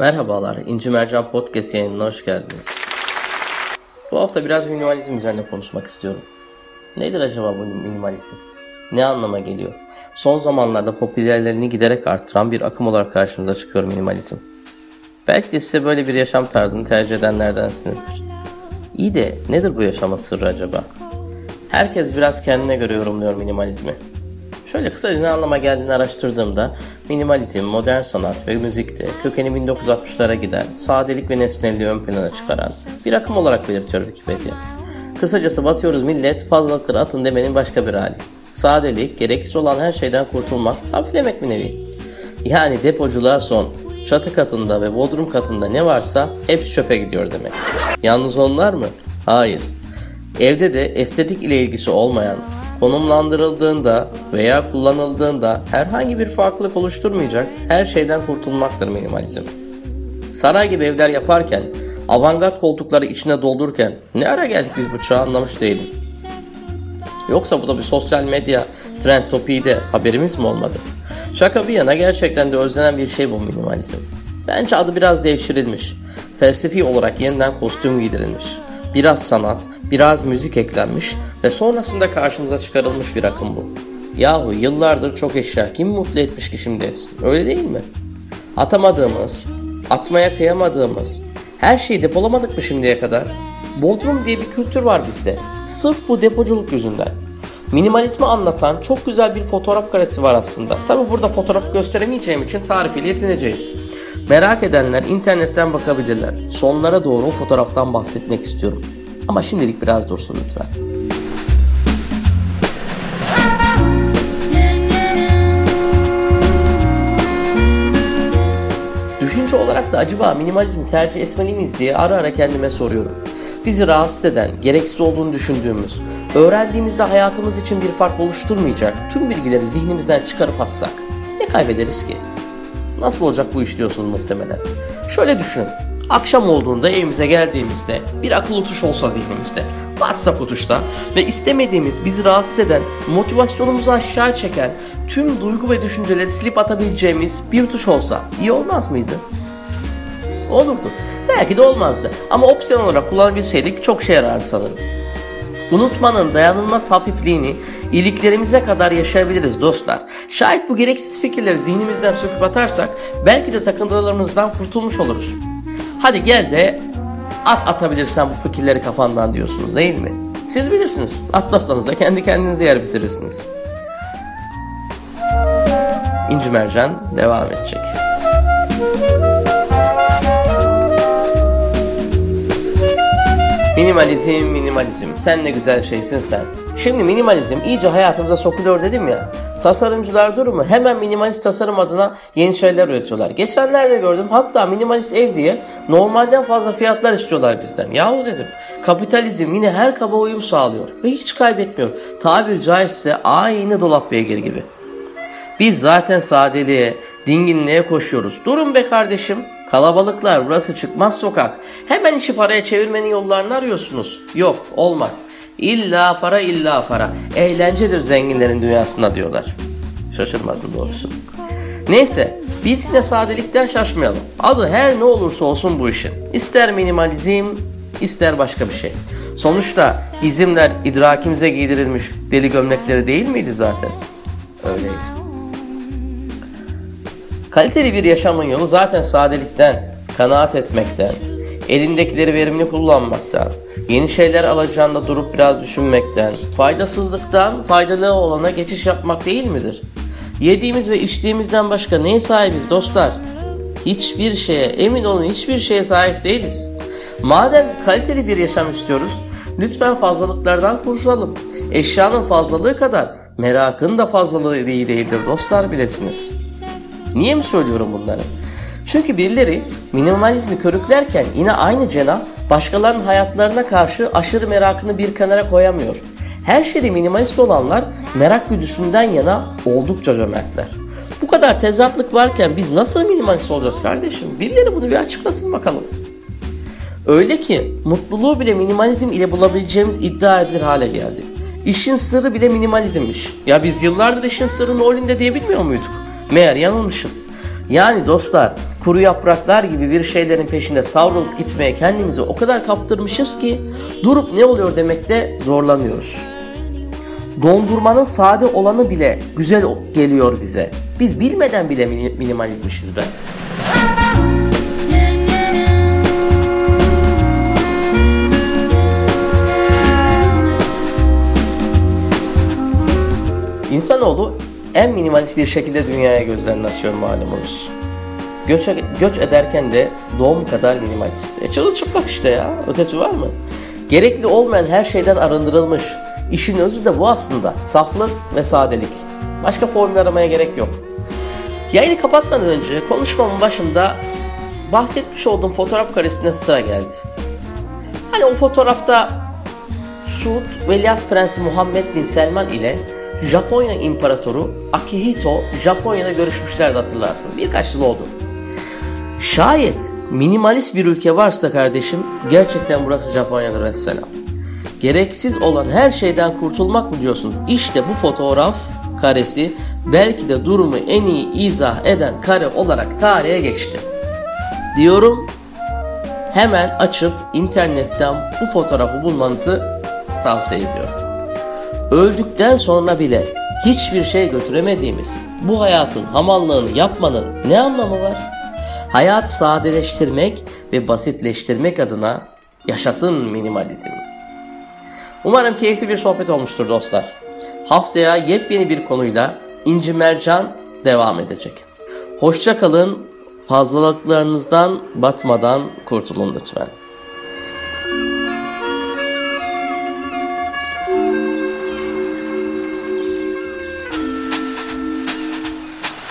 Merhabalar, İnci Mercan Podcast yayınına hoş geldiniz. Bu hafta biraz minimalizm üzerine konuşmak istiyorum. Nedir acaba bu minimalizm? Ne anlama geliyor? Son zamanlarda popülerlerini giderek arttıran bir akım olarak karşımıza çıkıyor minimalizm. Belki de size böyle bir yaşam tarzını tercih edenlerdensinizdir. İyi de nedir bu yaşama sırrı acaba? Herkes biraz kendine göre yorumluyor minimalizmi. Şöyle kısaca ne anlama geldiğini araştırdığımda minimalizm, modern sanat ve müzikte kökeni 1960'lara giden, sadelik ve nesnelliği ön plana çıkaran bir akım olarak belirtiyor Wikipedia. Kısacası batıyoruz millet fazlalıkları atın demenin başka bir hali. Sadelik, gereksiz olan her şeyden kurtulmak, hafiflemek bir nevi. Yani depoculuğa son, çatı katında ve bodrum katında ne varsa hepsi çöpe gidiyor demek. Yalnız onlar mı? Hayır. Evde de estetik ile ilgisi olmayan, konumlandırıldığında veya kullanıldığında herhangi bir farklılık oluşturmayacak her şeyden kurtulmaktır minimalizm. Saray gibi evler yaparken, avantgard koltukları içine doldururken ne ara geldik biz bu çağa anlamış değilim. Yoksa bu da bir sosyal medya trend topiği de haberimiz mi olmadı? Şaka bir yana gerçekten de özlenen bir şey bu minimalizm. Bence adı biraz devşirilmiş. Felsefi olarak yeniden kostüm giydirilmiş. Biraz sanat, biraz müzik eklenmiş ve sonrasında karşımıza çıkarılmış bir akım bu. Yahu yıllardır çok eşya kim mutlu etmiş ki şimdi etsin öyle değil mi? Atamadığımız, atmaya kıyamadığımız, her şeyi depolamadık mı şimdiye kadar? Bodrum diye bir kültür var bizde. Sırf bu depoculuk yüzünden. Minimalizmi anlatan çok güzel bir fotoğraf karesi var aslında. Tabi burada fotoğrafı gösteremeyeceğim için tarifiyle yetineceğiz. Merak edenler internetten bakabilirler. Sonlara doğru o fotoğraftan bahsetmek istiyorum. Ama şimdilik biraz dursun lütfen. Düşünce olarak da acaba minimalizmi tercih etmeli miyiz diye ara ara kendime soruyorum. Bizi rahatsız eden, gereksiz olduğunu düşündüğümüz, öğrendiğimizde hayatımız için bir fark oluşturmayacak tüm bilgileri zihnimizden çıkarıp atsak ne kaybederiz ki? Nasıl olacak bu iş diyorsun muhtemelen. Şöyle düşün. Akşam olduğunda evimize geldiğimizde bir akıllı tuş olsa zihnimizde. WhatsApp o tuşta ve istemediğimiz, bizi rahatsız eden, motivasyonumuzu aşağı çeken tüm duygu ve düşünceleri silip atabileceğimiz bir tuş olsa iyi olmaz mıydı? Olurdu. Belki de olmazdı. Ama opsiyon olarak kullanabilseydik çok şey yarardı sanırım. Unutmanın dayanılmaz hafifliğini iliklerimize kadar yaşayabiliriz dostlar. Şayet bu gereksiz fikirleri zihnimizden söküp atarsak belki de takıntılarımızdan kurtulmuş oluruz. Hadi gel de at atabilirsen bu fikirleri kafandan diyorsunuz değil mi? Siz bilirsiniz. Atmasanız da kendi kendinize yer bitirirsiniz. İnci Mercan devam edecek. Minimalizm, minimalizm. Sen ne güzel şeysin sen. Şimdi minimalizm iyice hayatımıza sokuluyor dedim ya. Tasarımcılar durumu hemen minimalist tasarım adına yeni şeyler üretiyorlar. Geçenlerde gördüm hatta minimalist ev diye normalden fazla fiyatlar istiyorlar bizden. Yahu dedim kapitalizm yine her kaba uyum sağlıyor ve hiç kaybetmiyor. Tabir caizse aynı dolap beygiri gibi. Biz zaten sadeliğe, dinginliğe koşuyoruz. Durun be kardeşim. Kalabalıklar burası çıkmaz sokak. Hemen işi paraya çevirmenin yollarını arıyorsunuz. Yok olmaz. İlla para illa para. Eğlencedir zenginlerin dünyasında diyorlar. Şaşırmadım doğrusu. Neyse biz yine sadelikten şaşmayalım. Adı her ne olursa olsun bu işin. İster minimalizm ister başka bir şey. Sonuçta izimler idrakimize giydirilmiş deli gömlekleri değil miydi zaten? Öyleydi. Kaliteli bir yaşamın yolu zaten sadelikten, kanaat etmekten, elindekileri verimli kullanmaktan, yeni şeyler alacağında durup biraz düşünmekten, faydasızlıktan faydalı olana geçiş yapmak değil midir? Yediğimiz ve içtiğimizden başka neye sahibiz dostlar? Hiçbir şeye, emin olun hiçbir şeye sahip değiliz. Madem kaliteli bir yaşam istiyoruz, lütfen fazlalıklardan kurtulalım. Eşyanın fazlalığı kadar merakın da fazlalığı iyi değildir dostlar bilesiniz. Niye mi söylüyorum bunları? Çünkü birileri minimalizmi körüklerken yine aynı cenah başkalarının hayatlarına karşı aşırı merakını bir kenara koyamıyor. Her şeyde minimalist olanlar merak güdüsünden yana oldukça cömertler. Bu kadar tezatlık varken biz nasıl minimalist olacağız kardeşim? Birileri bunu bir açıklasın bakalım. Öyle ki mutluluğu bile minimalizm ile bulabileceğimiz iddia edilir hale geldi. İşin sırrı bile minimalizmmiş. Ya biz yıllardır işin sırrı Nolin'de diye bilmiyor muyduk? Meğer yanılmışız. Yani dostlar kuru yapraklar gibi bir şeylerin peşinde savrulup gitmeye kendimizi o kadar kaptırmışız ki durup ne oluyor demekte zorlanıyoruz. Dondurmanın sade olanı bile güzel geliyor bize. Biz bilmeden bile minimalizmişiz be. İnsanoğlu en minimalist bir şekilde dünyaya gözlerini açıyor malumunuz. Göç, göç ederken de doğum kadar minimalist. E çırılçıplak işte ya. Ötesi var mı? Gerekli olmayan her şeyden arındırılmış. İşin özü de bu aslında. Saflık ve sadelik. Başka formül aramaya gerek yok. Yayını kapatmadan önce konuşmamın başında bahsetmiş olduğum fotoğraf karesine sıra geldi. Hani o fotoğrafta Suud Veliaht Prensi Muhammed Bin Selman ile Japonya İmparatoru Akihito Japonya'da görüşmüşlerdi hatırlarsın. Birkaç yıl oldu. Şayet minimalist bir ülke varsa kardeşim gerçekten burası Japonya'dır vesselam. Gereksiz olan her şeyden kurtulmak mı diyorsun? İşte bu fotoğraf karesi belki de durumu en iyi izah eden kare olarak tarihe geçti. Diyorum hemen açıp internetten bu fotoğrafı bulmanızı tavsiye ediyorum. Öldükten sonra bile hiçbir şey götüremediğimiz bu hayatın hamallığını yapmanın ne anlamı var? Hayat sadeleştirmek ve basitleştirmek adına yaşasın minimalizm. Umarım keyifli bir sohbet olmuştur dostlar. Haftaya yepyeni bir konuyla İnci Mercan devam edecek. Hoşça kalın, fazlalıklarınızdan batmadan kurtulun lütfen.